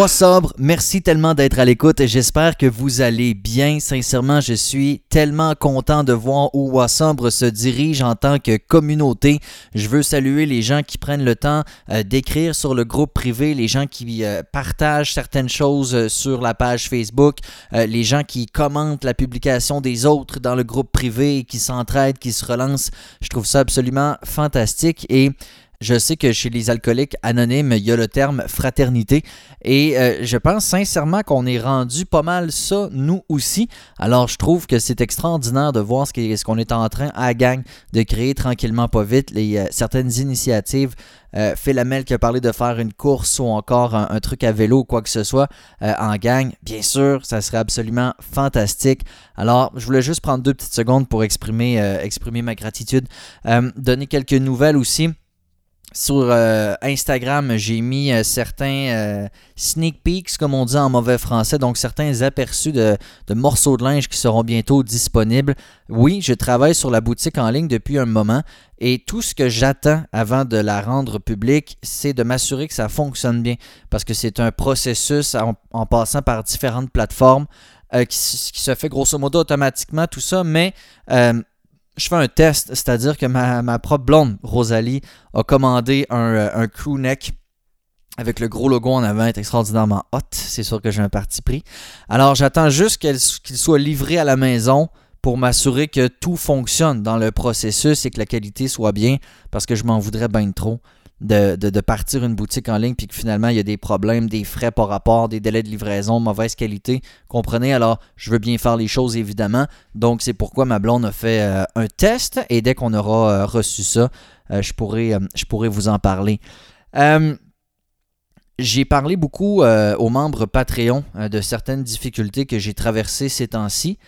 Wassobre, merci tellement d'être à l'écoute j'espère que vous allez bien. Sincèrement, je suis tellement content de voir où Wassobre se dirige en tant que communauté. Je veux saluer les gens qui prennent le temps euh, d'écrire sur le groupe privé, les gens qui euh, partagent certaines choses euh, sur la page Facebook, les gens qui commentent la publication des autres dans le groupe privé, qui s'entraident, qui se relancent. Je trouve ça absolument fantastique et je sais que chez les alcooliques anonymes, il y a le terme fraternité et euh, je pense sincèrement qu'on est rendu pas mal ça, nous aussi. Alors je trouve que c'est extraordinaire de voir ce qu'on est en train à gang de créer tranquillement pas vite, les, euh, certaines initiatives. Euh, Philamel qui a parlé de faire une course ou encore un, truc à vélo ou quoi que ce soit euh, en gang, bien sûr, ça serait absolument fantastique. Alors, je voulais juste prendre deux petites secondes pour exprimer, exprimer ma gratitude. donner quelques nouvelles aussi. Sur euh, Instagram, j'ai mis euh, certains euh, sneak peeks, comme on dit en mauvais français, donc certains aperçus de, morceaux de linge qui seront bientôt disponibles. Oui, je travaille sur la boutique en ligne depuis un moment et tout ce que j'attends avant de la rendre publique, c'est de m'assurer que ça fonctionne bien parce que c'est un processus en, passant par différentes plateformes. qui, qui, se fait grosso modo automatiquement, tout ça, mais je fais un test, c'est-à-dire que ma, propre blonde, Rosalie, a commandé un, euh, un crew neck avec le gros logo en avant, est extraordinairement hot. C'est sûr que j'ai un parti pris. Alors, j'attends juste qu'il soit livré à la maison pour m'assurer que tout fonctionne dans le processus et que la qualité soit bien, parce que je m'en voudrais bien trop de, partir une boutique en ligne puis que finalement il y a des problèmes, des frais par rapport, des délais de livraison, mauvaise qualité. Comprenez? Alors, je veux bien faire les choses évidemment. Donc, c'est pourquoi ma blonde a fait euh, un test et dès qu'on aura euh, reçu ça, euh, je, pourrai, je pourrai vous en parler. j'ai parlé beaucoup aux membres Patreon de certaines difficultés que j'ai traversées ces temps-ci.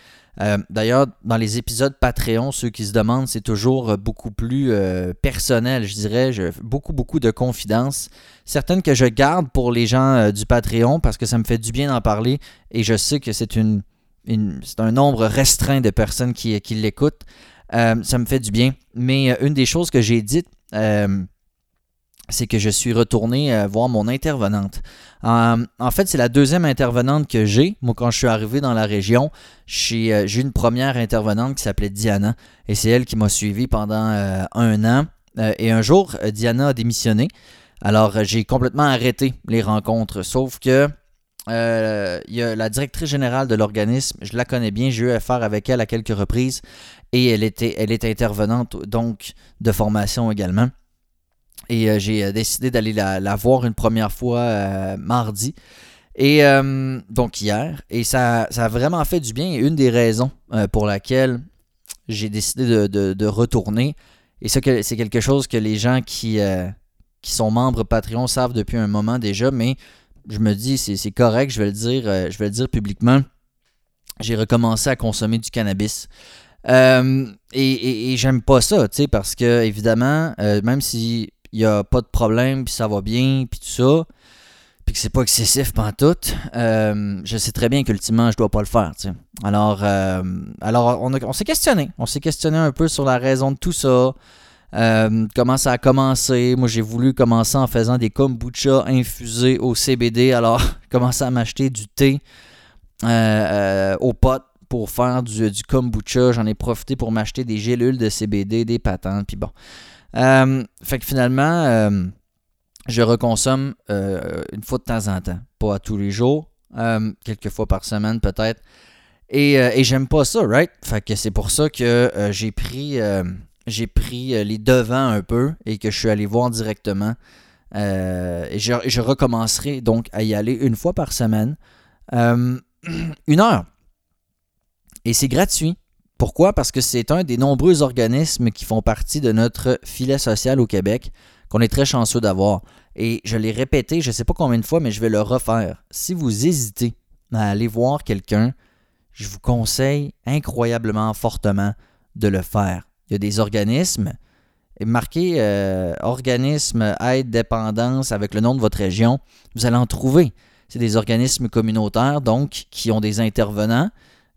Euh, d'ailleurs, dans les épisodes Patreon, ceux qui se demandent, c'est toujours euh, beaucoup plus euh, personnel, je dirais, beaucoup, beaucoup de confidences. Certaines que je garde pour les gens du Patreon parce que ça me fait du bien d'en parler et je sais que c'est un nombre restreint de personnes qui l'écoutent. ça me fait du bien. Mais une des choses que j'ai dites, c'est que je suis retourné euh, voir mon intervenante. en fait, c'est la deuxième intervenante que j'ai. Moi, quand je suis arrivé dans la région, j'ai euh, eu une première intervenante qui s'appelait Diana. Et c'est elle qui m'a suivi pendant euh, un an. et un jour, Diana a démissionné. Alors, j'ai complètement arrêté les rencontres. Sauf que y a la directrice générale de l'organisme, je la connais bien, j'ai eu affaire avec elle à quelques reprises. Et elle était, elle est intervenante donc de formation également. Et euh, j'ai euh, décidé d'aller la, voir une première fois euh, mardi. Et donc hier. Et ça, ça, a vraiment fait du bien. Et une des raisons pour laquelle j'ai décidé de, retourner. Et ça, c'est quelque chose que les gens qui, qui sont membres Patreon savent depuis un moment déjà. Mais je me dis, c'est correct, je vais le dire, je vais le dire publiquement. J'ai recommencé à consommer du cannabis. et, j'aime pas ça, tu sais, parce que évidemment, même si il n'y a pas de problème, puis ça va bien, puis tout ça, puis que c'est pas excessif tout, euh, je sais très bien qu'ultimement, je dois pas le faire. Alors, euh, alors on, s'est questionné. On s'est questionné un peu sur la raison de tout ça. Euh, comment ça a commencé? Moi, j'ai voulu commencer en faisant des kombucha infusés au CBD. Alors, commencer à m'acheter du thé au pot pour faire du, du kombucha. J'en ai profité pour m'acheter des gélules de CBD, des patentes. Puis bon, euh, fait que finalement, euh, je reconsomme euh, une fois de temps en temps. Pas tous les jours, quelques fois par semaine peut-être. Et, j'aime pas ça, right? Fait que c'est pour ça que j'ai pris, pris les devants un peu et que je suis allé voir directement. et je, recommencerai donc à y aller une fois par semaine. une heure. Et c'est gratuit. Pourquoi? Parce que c'est un des nombreux organismes qui font partie de notre filet social au Québec qu'on est très chanceux d'avoir. Et je l'ai répété, je ne sais pas combien de fois, mais je vais le refaire. Si vous hésitez à aller voir quelqu'un, je vous conseille incroyablement fortement de le faire. Il y a des organismes, marquez euh, organisme, aide, dépendance avec le nom de votre région, vous allez en trouver. C'est des organismes communautaires, donc, qui ont des intervenants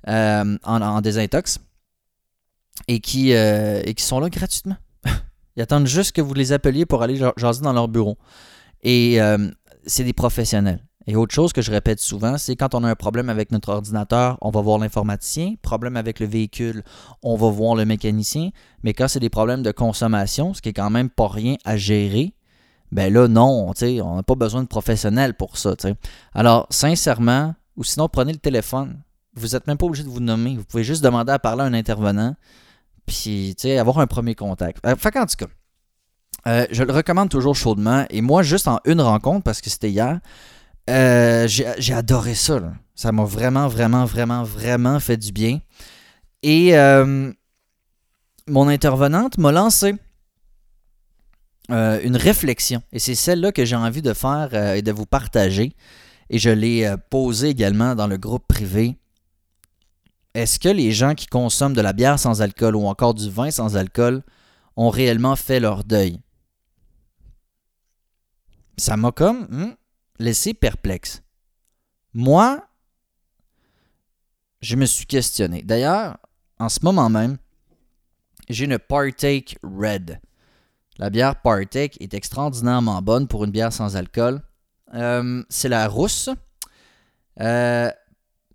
euh, en, en désintox et qui, euh, et qui sont là gratuitement. Ils attendent juste que vous les appeliez pour aller jaser dans leur bureau. Et euh, c'est des professionnels. Et autre chose que je répète souvent, c'est quand on a un problème avec notre ordinateur, on va voir l'informaticien. Problème avec le véhicule, on va voir le mécanicien. Mais quand c'est des problèmes de consommation, ce qui est quand même pas rien à gérer, ben là, non, on n'a pas besoin de professionnels pour ça. Alors, sincèrement, ou sinon, prenez le téléphone. Vous n'êtes même pas obligé de vous nommer. Vous pouvez juste demander à parler à un intervenant, puis avoir un premier contact. Euh, fait qu'en tout cas, euh, je le recommande toujours chaudement. Et moi, juste en une rencontre, parce que c'était hier, euh, j'ai adoré ça. Ça m'a vraiment, vraiment, vraiment, vraiment fait du bien. Et mon intervenante m'a lancé une réflexion. Et c'est celle-là que j'ai envie de faire et de vous partager. Et je l'ai posée également dans le groupe privé. Est-ce que les gens qui consomment de la bière sans alcool ou encore du vin sans alcool ont réellement fait leur deuil? Ça m'a comme... Hmm, laissé perplexe. Moi, je me suis questionné. D'ailleurs, en ce moment même, j'ai une Partake Red. La bière Partake est extraordinairement bonne pour une bière sans alcool. Euh, c'est la rousse.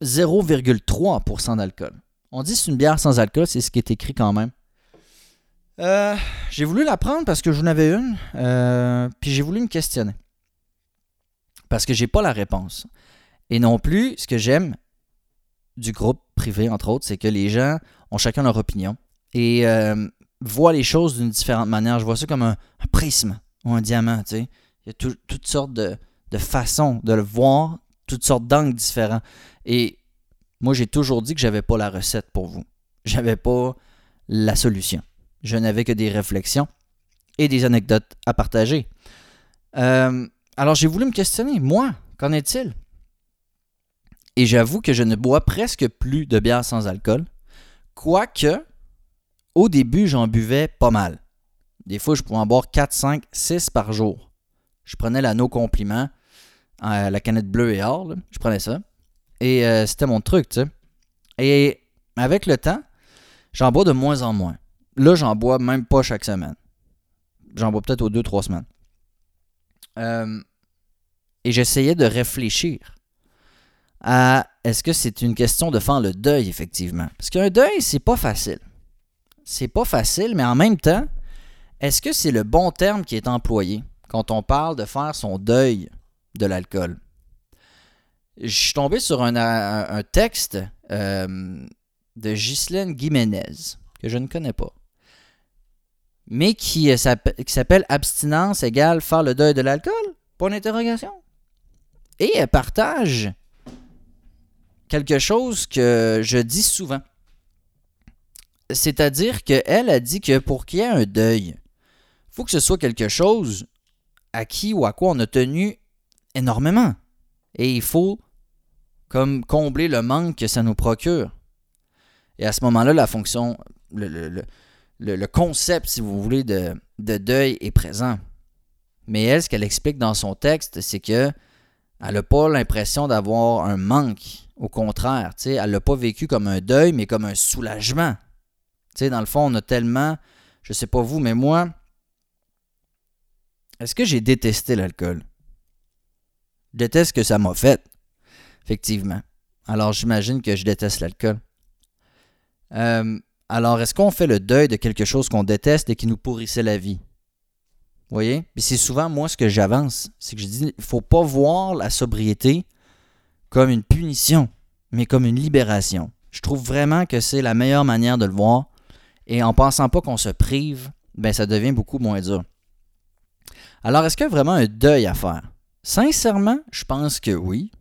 0,3% euh, d'alcool. On dit c'est une bière sans alcool, c'est ce qui est écrit quand même. Euh, j'ai voulu la prendre parce que je avais une, puis j'ai voulu me questionner parce que j'ai pas la réponse. Et non plus, ce que j'aime du groupe privé, entre autres, c'est que les gens ont chacun leur opinion et euh, voient les choses d'une différente manière. Je vois ça comme un, prisme ou un diamant, tu sais. Il y a toutes sortes de, façons de le voir, toutes sortes d'angles différents. Et moi, j'ai toujours dit que j'avais pas la recette pour vous. J'avais pas la solution. Je n'avais que des réflexions et des anecdotes à partager. Euh, alors j'ai voulu me questionner, moi, qu'en est-il? Et j'avoue que je ne bois presque plus de bière sans alcool, quoique au début j'en buvais pas mal. Des fois je pouvais en boire 4, 5, 6 par jour. Je prenais la No Compliment, euh, la canette bleue et or, je prenais ça. Et euh, c'était mon truc, tu sais. Et avec le temps, j'en bois de moins en moins. Là, j'en bois même pas chaque semaine. J'en bois peut-être aux 2-3 semaines. Euh, et j'essayais de réfléchir à est-ce que c'est une question de faire le deuil, effectivement? Parce qu'un deuil, c'est pas facile. C'est pas facile, mais en même temps, est-ce que c'est le bon terme qui est employé quand on parle de faire son deuil? De l'alcool? Je suis tombé sur un, texte euh, de Ghislaine Guiménez, que je ne connais pas mais qui, euh, s'appelle Abstinence égale faire le deuil de l'alcool? Et elle partage quelque chose que je dis souvent. C'est-à-dire qu'elle a dit que pour qu'il y ait un deuil, il faut que ce soit quelque chose à qui ou à quoi on a tenu énormément. Et il faut combler le manque que ça nous procure. Et à ce moment-là, la fonction, le, concept, si vous voulez, de, deuil est présent. Mais elle, ce qu'elle explique dans son texte, c'est que elle n'a pas l'impression d'avoir un manque. Au contraire, elle l'a pas vécu comme un deuil, mais comme un soulagement. dans le fond, on a tellement, je sais pas vous, mais moi, est-ce que j'ai détesté l'alcool? Je déteste ce que ça m'a fait, effectivement. Alors j'imagine que je déteste l'alcool. Euh, alors, est-ce qu'on fait le deuil de quelque chose qu'on déteste et qui nous pourrissait la vie? Vous voyez? C'est souvent moi ce que j'avance. C'est que je dis, il ne faut pas voir la sobriété comme une punition, mais comme une libération. Je trouve vraiment que c'est la meilleure manière de le voir. Et en pensant pas qu'on se prive, ben ça devient beaucoup moins dur. Alors, est-ce qu'il y a vraiment un deuil à faire? Sincèrement, je pense que oui.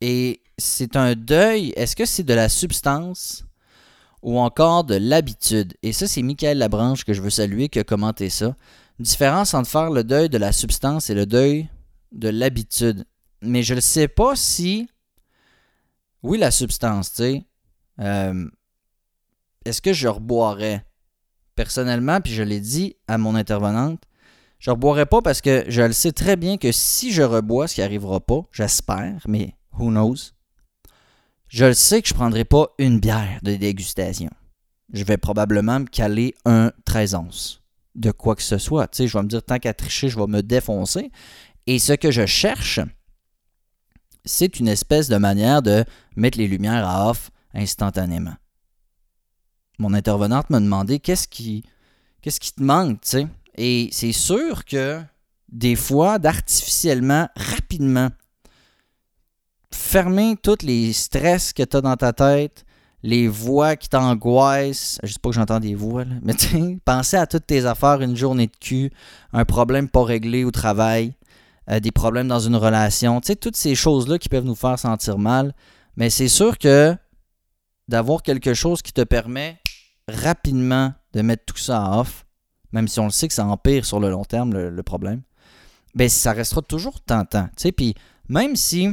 Et c'est un deuil, est-ce que c'est de la substance ou encore de l'habitude? Et ça, c'est Michael Labranche que je veux saluer qui a commenté ça. Différence entre faire le deuil de la substance et le deuil de l'habitude. Mais je ne sais pas si. Oui, la substance, tu sais. Euh, est-ce que je reboirais? Personnellement, puis je l'ai dit à mon intervenante, je ne reboirais pas parce que je le sais très bien que si je rebois, ce qui n'arrivera pas, j'espère, mais who knows, je le sais que je ne prendrai pas une bière de dégustation. Je vais probablement me caler un 13 onces de quoi que ce soit. Je vais me dire, tant qu'à tricher, je vais me défoncer. Et ce que je cherche, c'est une espèce de manière de mettre les lumières à off instantanément. Mon intervenante m'a demandé qu'est-ce qui, qu'est-ce qui te manque, tu sais? Et c'est sûr que des fois, d'artificiellement, rapidement, fermer tous les stress que tu as dans ta tête, les voix qui t'angoissent. Je sais pas que j'entends des voix, là, mais penser à toutes tes affaires, une journée de cul, un problème pas réglé au travail, euh, des problèmes dans une relation, tu sais, toutes ces choses-là qui peuvent nous faire sentir mal. Mais c'est sûr que d'avoir quelque chose qui te permet rapidement de mettre tout ça off, même si on le sait que ça empire sur le long terme le, problème, ben ça restera toujours tentant. Puis même si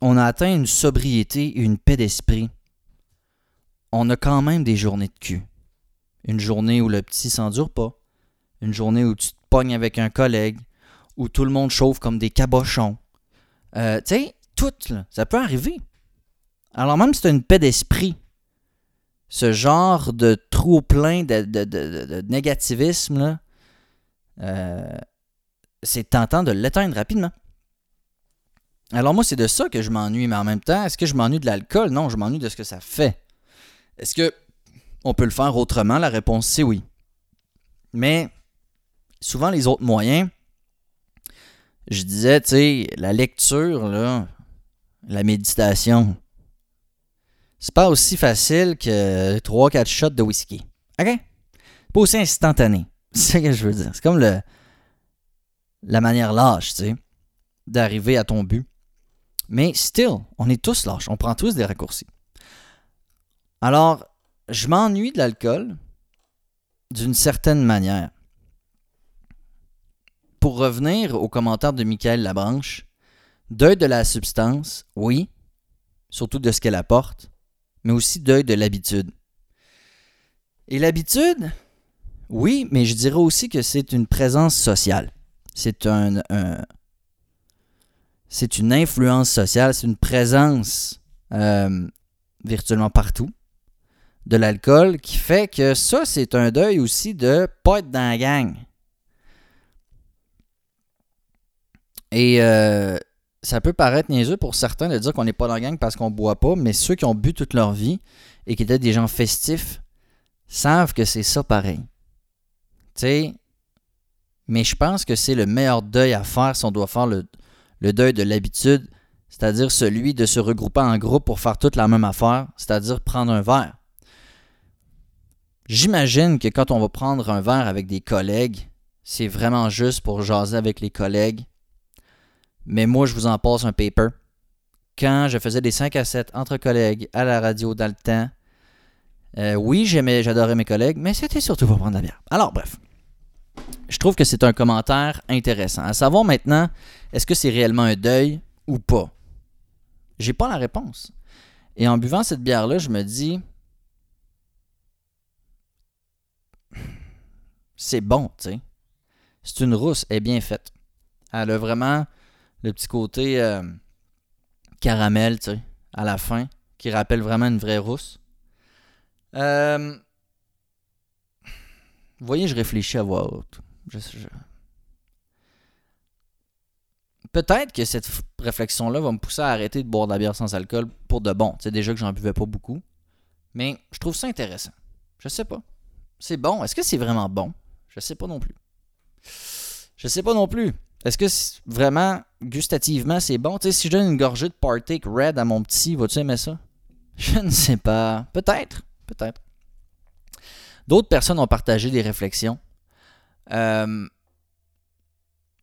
on a atteint une sobriété une paix d'esprit, on a quand même des journées de cul. Une journée où le petit s'endure pas. Une journée où tu te pognes avec un collègue. Où tout le monde chauffe comme des cabochons. Euh, tu sais, tout, ça peut arriver. Alors même si tu as une paix d'esprit, ce genre de trou plein de, négativisme, euh, c'est tentant de l'éteindre rapidement. Alors moi, c'est de ça que je m'ennuie, mais en même temps, est-ce que je m'ennuie de l'alcool? Non, je m'ennuie de ce que ça fait. Est-ce que on peut le faire autrement? La réponse, c'est oui. Mais souvent, les autres moyens, je disais, tu sais, la lecture, là, la méditation, c'est pas aussi facile que 3-4 shots de whisky. OK? C'est pas aussi instantané. C'est ce que je veux dire. C'est comme le, la manière lâche, tu sais, d'arriver à ton but. Mais still, on est tous lâches, on prend tous des raccourcis. Alors, je m'ennuie de l'alcool d'une certaine manière. Pour revenir aux commentaires de Michael Labranche, deuil de la substance, oui, surtout de ce qu'elle apporte, mais aussi deuil de l'habitude. Et l'habitude, oui, mais je dirais aussi que c'est une présence sociale. C'est un, c'est une influence sociale, c'est une présence euh, virtuellement partout de l'alcool qui fait que ça, c'est un deuil aussi de pas être dans la gang. Et euh, ça peut paraître niaiseux pour certains de dire qu'on n'est pas dans la gang parce qu'on ne boit pas, mais ceux qui ont bu toute leur vie et qui étaient des gens festifs savent que c'est ça pareil. Tu sais, mais je pense que c'est le meilleur deuil à faire si on doit faire le, le deuil de l'habitude, c'est-à-dire celui de se regrouper en groupe pour faire toute la même affaire, c'est-à-dire prendre un verre. J'imagine que quand on va prendre un verre avec des collègues, c'est vraiment juste pour jaser avec les collègues. Mais moi, je vous en passe un paper. Quand je faisais des 5 à 7 entre collègues à la radio dans le temps, euh, oui, j'aimais, j'adorais mes collègues, mais c'était surtout pour prendre la bière. Alors, bref je trouve que c'est un commentaire intéressant. À savoir maintenant, est-ce que c'est réellement un deuil ou pas? J'ai pas la réponse. Et en buvant cette bière-là, je me dis, c'est bon, tu sais. C'est une rousse, elle est bien faite. Elle a vraiment le petit côté euh, caramel, tu sais, à la fin, qui rappelle vraiment une vraie rousse. Euh, vous voyez, je réfléchis à voix haute. Peut-être que cette réflexion-là va me pousser à arrêter de boire de la bière sans alcool pour de bon. Tu sais, déjà que j'en buvais pas beaucoup. Mais je trouve ça intéressant. Je sais pas. C'est bon. Est-ce que c'est vraiment bon? Je sais pas non plus. Je sais pas non plus. Est-ce que vraiment, gustativement, c'est bon? Tu sais, si je donne une gorgée de Partake Red à mon petit, vas-tu aimer ça? Je ne sais pas. Peut-être. Peut-être. D'autres personnes ont partagé des réflexions. Euh,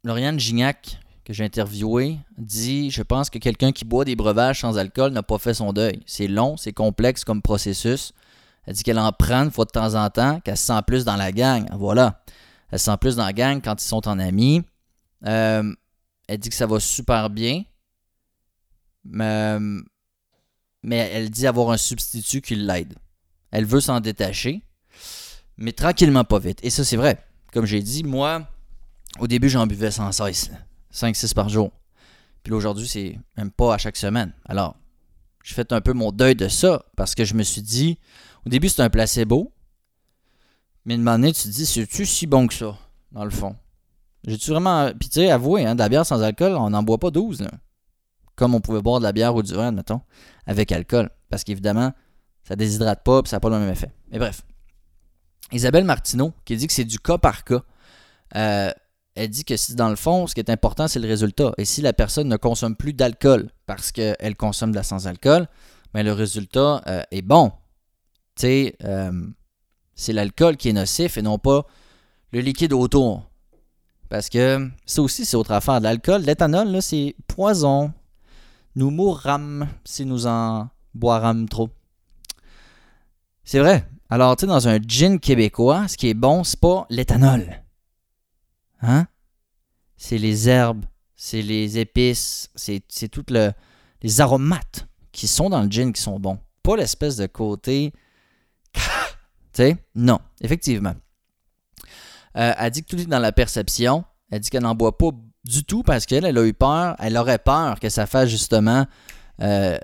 Lauriane Gignac, que j'ai interviewé, dit Je pense que quelqu'un qui boit des breuvages sans alcool n'a pas fait son deuil. C'est long, c'est complexe comme processus. Elle dit qu'elle en prend une fois de temps en temps, qu'elle se sent plus dans la gang. Voilà. Elle se sent plus dans la gang quand ils sont en amis. Euh, elle dit que ça va super bien. Mais, mais elle dit avoir un substitut qui l'aide. Elle veut s'en détacher mais tranquillement pas vite. Et ça, c'est vrai. Comme j'ai dit, moi, au début, j'en buvais sans cesse, 5-6 par jour. Puis aujourd'hui, c'est même pas à chaque semaine. Alors, j'ai fait un peu mon deuil de ça parce que je me suis dit, au début, c'est un placebo. Mais une moment tu te dis, c'est-tu si bon que ça, dans le fond? J'ai-tu vraiment. Puis tu sais, hein, de la bière sans alcool, on n'en boit pas 12. comme on pouvait boire de la bière ou du vin, mettons, avec alcool. Parce qu'évidemment, ça déshydrate pas et ça n'a pas le même effet. Mais bref. Isabelle Martineau, qui dit que c'est du cas par cas, euh, elle dit que si dans le fond, ce qui est important, c'est le résultat. Et si la personne ne consomme plus d'alcool parce qu'elle consomme de la sans-alcool, ben, le résultat euh, est bon. Tu sais, euh, c'est l'alcool qui est nocif et non pas le liquide autour. Parce que ça aussi, c'est autre affaire. L'alcool, l'éthanol, c'est poison. Nous mourrons si nous en boirons trop. C'est vrai. Alors, tu sais, dans un gin québécois, ce qui est bon, c'est pas l'éthanol. Hein? C'est les herbes, c'est les épices, c'est, c'est toutes les aromates qui sont dans le gin qui sont bons. Pas l'espèce de côté. tu sais? Non, effectivement. Euh, elle dit que tout est dans la perception. Elle dit qu'elle n'en boit pas du tout parce qu'elle elle a eu peur. Elle aurait peur que ça fasse justement euh,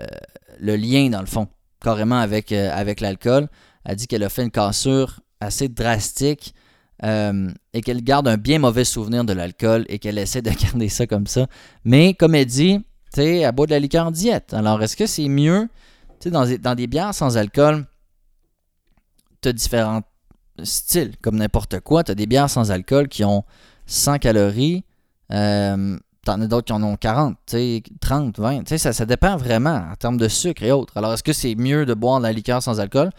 le lien, dans le fond, carrément avec, euh, avec l'alcool. Elle dit qu'elle a fait une cassure assez drastique et qu'elle garde un bien mauvais souvenir de l'alcool et qu'elle essaie de garder ça comme ça. Mais comme elle dit, tu sais, elle boit de la liqueur en diète. Alors, est-ce que c'est mieux, tu sais, dans, dans, des bières sans alcool, tu as différents style, comme n'importe quoi. Tu as des bières sans alcool qui ont 100 calories. Euh, T'en as d'autres qui en ont 40, 30, 20. Ça, ça dépend vraiment en termes de sucre et autres. Alors, est-ce que c'est mieux de boire de la liqueur sans alcool?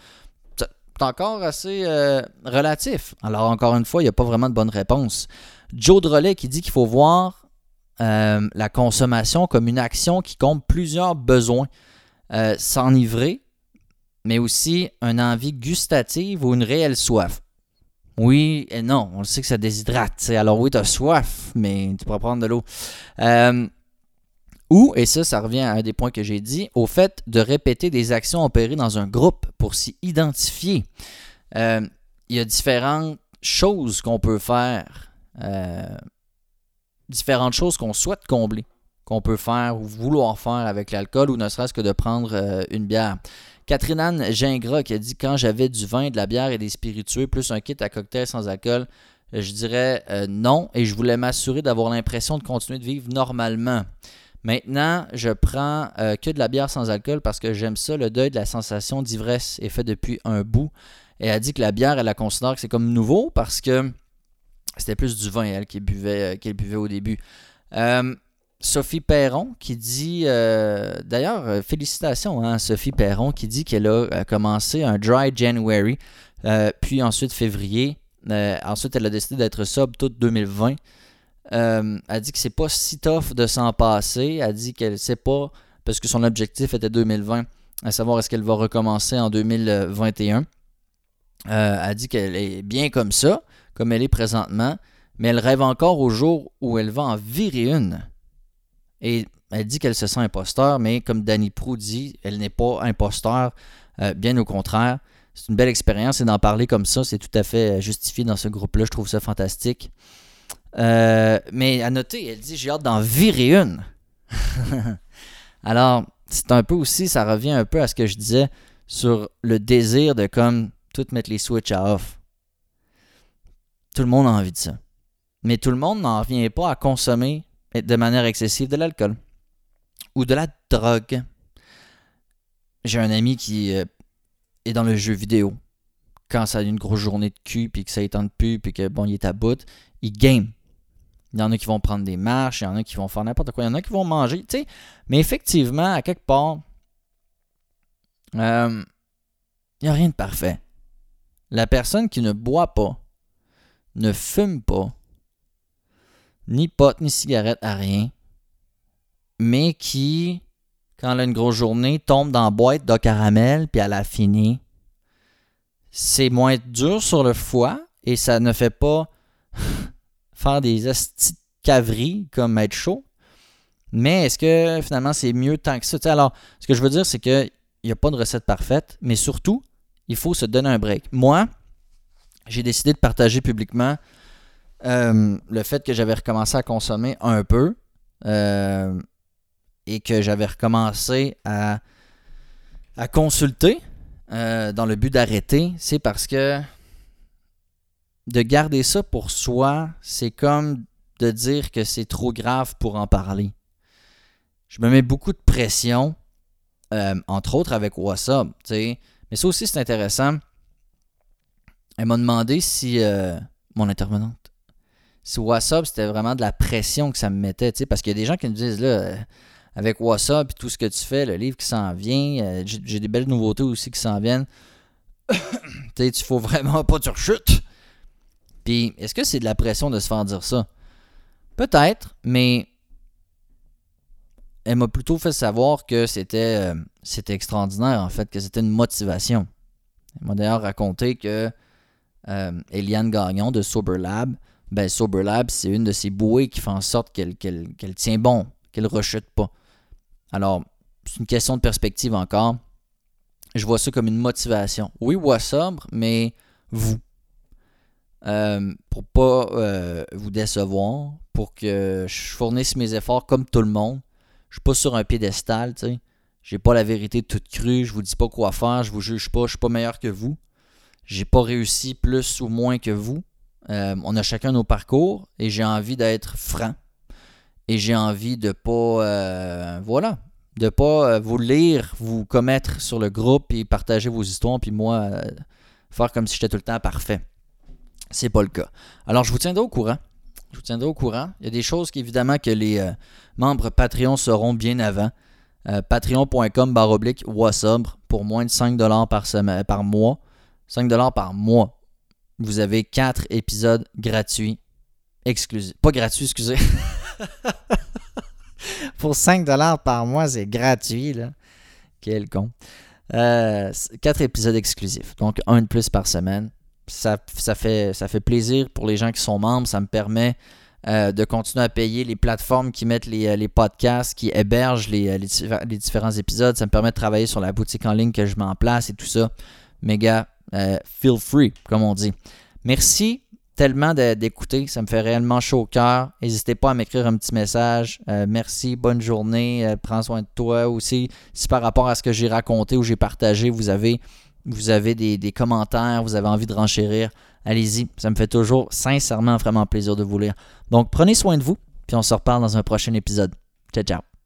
C'est encore assez euh, relatif. Alors, encore une fois, il n'y a pas vraiment de bonne réponse. Joe Drolet qui dit qu'il faut voir euh, la consommation comme une action qui compte plusieurs besoins. Euh, s'enivrer, mais aussi une envie gustative ou une réelle soif. Oui et non, on sait que ça déshydrate. Alors oui, tu as soif, mais tu pourras prendre de l'eau. Euh, ou, et ça, ça revient à un des points que j'ai dit, au fait de répéter des actions opérées dans un groupe pour s'y identifier. Euh, il y a différentes choses qu'on peut faire, euh, différentes choses qu'on souhaite combler, qu'on peut faire ou vouloir faire avec l'alcool ou ne serait-ce que de prendre une bière. Catherine Anne Gingras qui a dit quand j'avais du vin, de la bière et des spiritueux, plus un kit à cocktail sans alcool, euh, je dirais euh, non et je voulais m'assurer d'avoir l'impression de continuer de vivre normalement. Maintenant, je prends euh, que de la bière sans alcool parce que j'aime ça. Le deuil de la sensation d'ivresse est fait depuis un bout. Et elle a dit que la bière, elle la considère que c'est comme nouveau parce que c'était plus du vin, elle, buvait, qu'elle buvait au début. Sophie Perron qui dit, euh, d'ailleurs, euh, félicitations à hein, Sophie Perron qui dit qu'elle a, euh, commencé un dry January, puis ensuite février. ensuite, elle a décidé d'être sobre toute 2020. elle dit que c'est pas si tough de s'en passer. Elle dit qu'elle sait pas, parce que son objectif était 2020, à savoir est-ce qu'elle va recommencer en 2021. elle dit qu'elle est bien comme ça, comme elle est présentement, mais elle rêve encore au jour où elle va en virer une. Et elle dit qu'elle se sent imposteur, mais comme Danny Prou dit, elle n'est pas imposteur, euh, bien au contraire. C'est une belle expérience et d'en parler comme ça, c'est tout à fait justifié dans ce groupe-là. Je trouve ça fantastique. Euh, mais à noter, elle dit J'ai hâte d'en virer une. Alors, c'est un peu aussi, ça revient un peu à ce que je disais sur le désir de comme tout mettre les switches à off. Tout le monde a envie de ça. Mais tout le monde n'en revient pas à consommer de manière excessive de l'alcool ou de la drogue. J'ai un ami qui euh, est dans le jeu vidéo. Quand ça a une grosse journée de cul, puis que ça étend plus, puis que bon, il est à bout, il game. Il y en a qui vont prendre des marches, il y en a qui vont faire n'importe quoi, il y en a qui vont manger, tu sais. Mais effectivement, à quelque part, euh, il n'y a rien de parfait. La personne qui ne boit pas, ne fume pas, ni pote, ni cigarette, à rien, mais qui, quand elle a une grosse journée, tombe dans la boîte de caramel, puis elle a fini. C'est moins dur sur le foie et ça ne fait pas faire des caveries comme être chaud. Mais est-ce que finalement c'est mieux tant que ça? alors, ce que je veux dire, c'est qu'il n'y a pas de recette parfaite, mais surtout, il faut se donner un break. Moi, j'ai décidé de partager publiquement euh, le fait que j'avais recommencé à consommer un peu euh, et que j'avais recommencé à, à consulter euh, dans le but d'arrêter, c'est parce que de garder ça pour soi, c'est comme de dire que c'est trop grave pour en parler. je me mets beaucoup de pression, entre autres avec WhatsApp, tu sais. Mais ça aussi, c'est intéressant. Elle m'a demandé si, mon intervenante, si WhatsApp, c'était vraiment de la pression que ça me mettait, tu sais, parce qu'il y a des gens qui me disent, là, euh, avec WhatsApp et tout ce que tu fais, le livre qui s'en vient, j'ai des belles nouveautés aussi qui s'en viennent. tu sais, il faut vraiment pas tu rechutes. Puis, est-ce que c'est de la pression de se faire dire ça? Peut-être, mais elle m'a plutôt fait savoir que c'était, euh, extraordinaire, en fait, que c'était une motivation. Elle m'a d'ailleurs raconté que euh, Eliane Gagnon de Sober Lab, ben Sober Lab, c'est une de ces bouées qui fait en sorte qu'elle, tient bon, qu'elle ne rechute pas. Alors, c'est une question de perspective encore. Je vois ça comme une motivation. Oui, moi sobre, mais vous. Euh, pour pas euh, vous décevoir, pour que je fournisse mes efforts comme tout le monde. Je suis pas sur un piédestal, tu sais. J'ai pas la vérité toute crue, je vous dis pas quoi faire, je vous juge pas, je suis pas meilleur que vous. J'ai pas réussi plus ou moins que vous. Euh, on a chacun nos parcours et j'ai envie d'être franc. Et j'ai envie de pas voilà, de pas vous lire, vous commettre sur le groupe et partager vos histoires puis moi faire comme si j'étais tout le temps parfait. C'est pas le cas. Alors, je vous tiendrai au courant. Je vous tiendrai au courant. Il y a des choses qu'évidemment que les euh, membres Patreon seront bien avant. Euh, Patreon.com baroblique pour moins de 5$ par, semaine, par mois. 5$ par mois. Vous avez 4 épisodes gratuits. Exclusifs. Pas gratuits, excusez. pour 5$ par mois, c'est gratuit, là. Quel con. 4 euh, épisodes exclusifs. Donc, un de plus par semaine ça, fait, plaisir pour les gens qui sont membres. Ça me permet euh, de continuer à payer les plateformes qui mettent les, euh, podcasts, qui hébergent euh, les, différents épisodes. Ça me permet de travailler sur la boutique en ligne que je mets en place et tout ça. Méga, feel free, comme on dit. Merci tellement d'écouter. Ça me fait réellement chaud au cœur. N'hésitez pas à m'écrire un petit message. merci, bonne journée. prends soin de toi aussi. Si par rapport à ce que j'ai raconté ou j'ai partagé, vous avez avez des, commentaires, vous avez envie de renchérir, allez-y. Ça me fait toujours sincèrement vraiment plaisir de vous lire. Donc prenez soin de vous, puis on se reparle dans un prochain épisode. Ciao, ciao.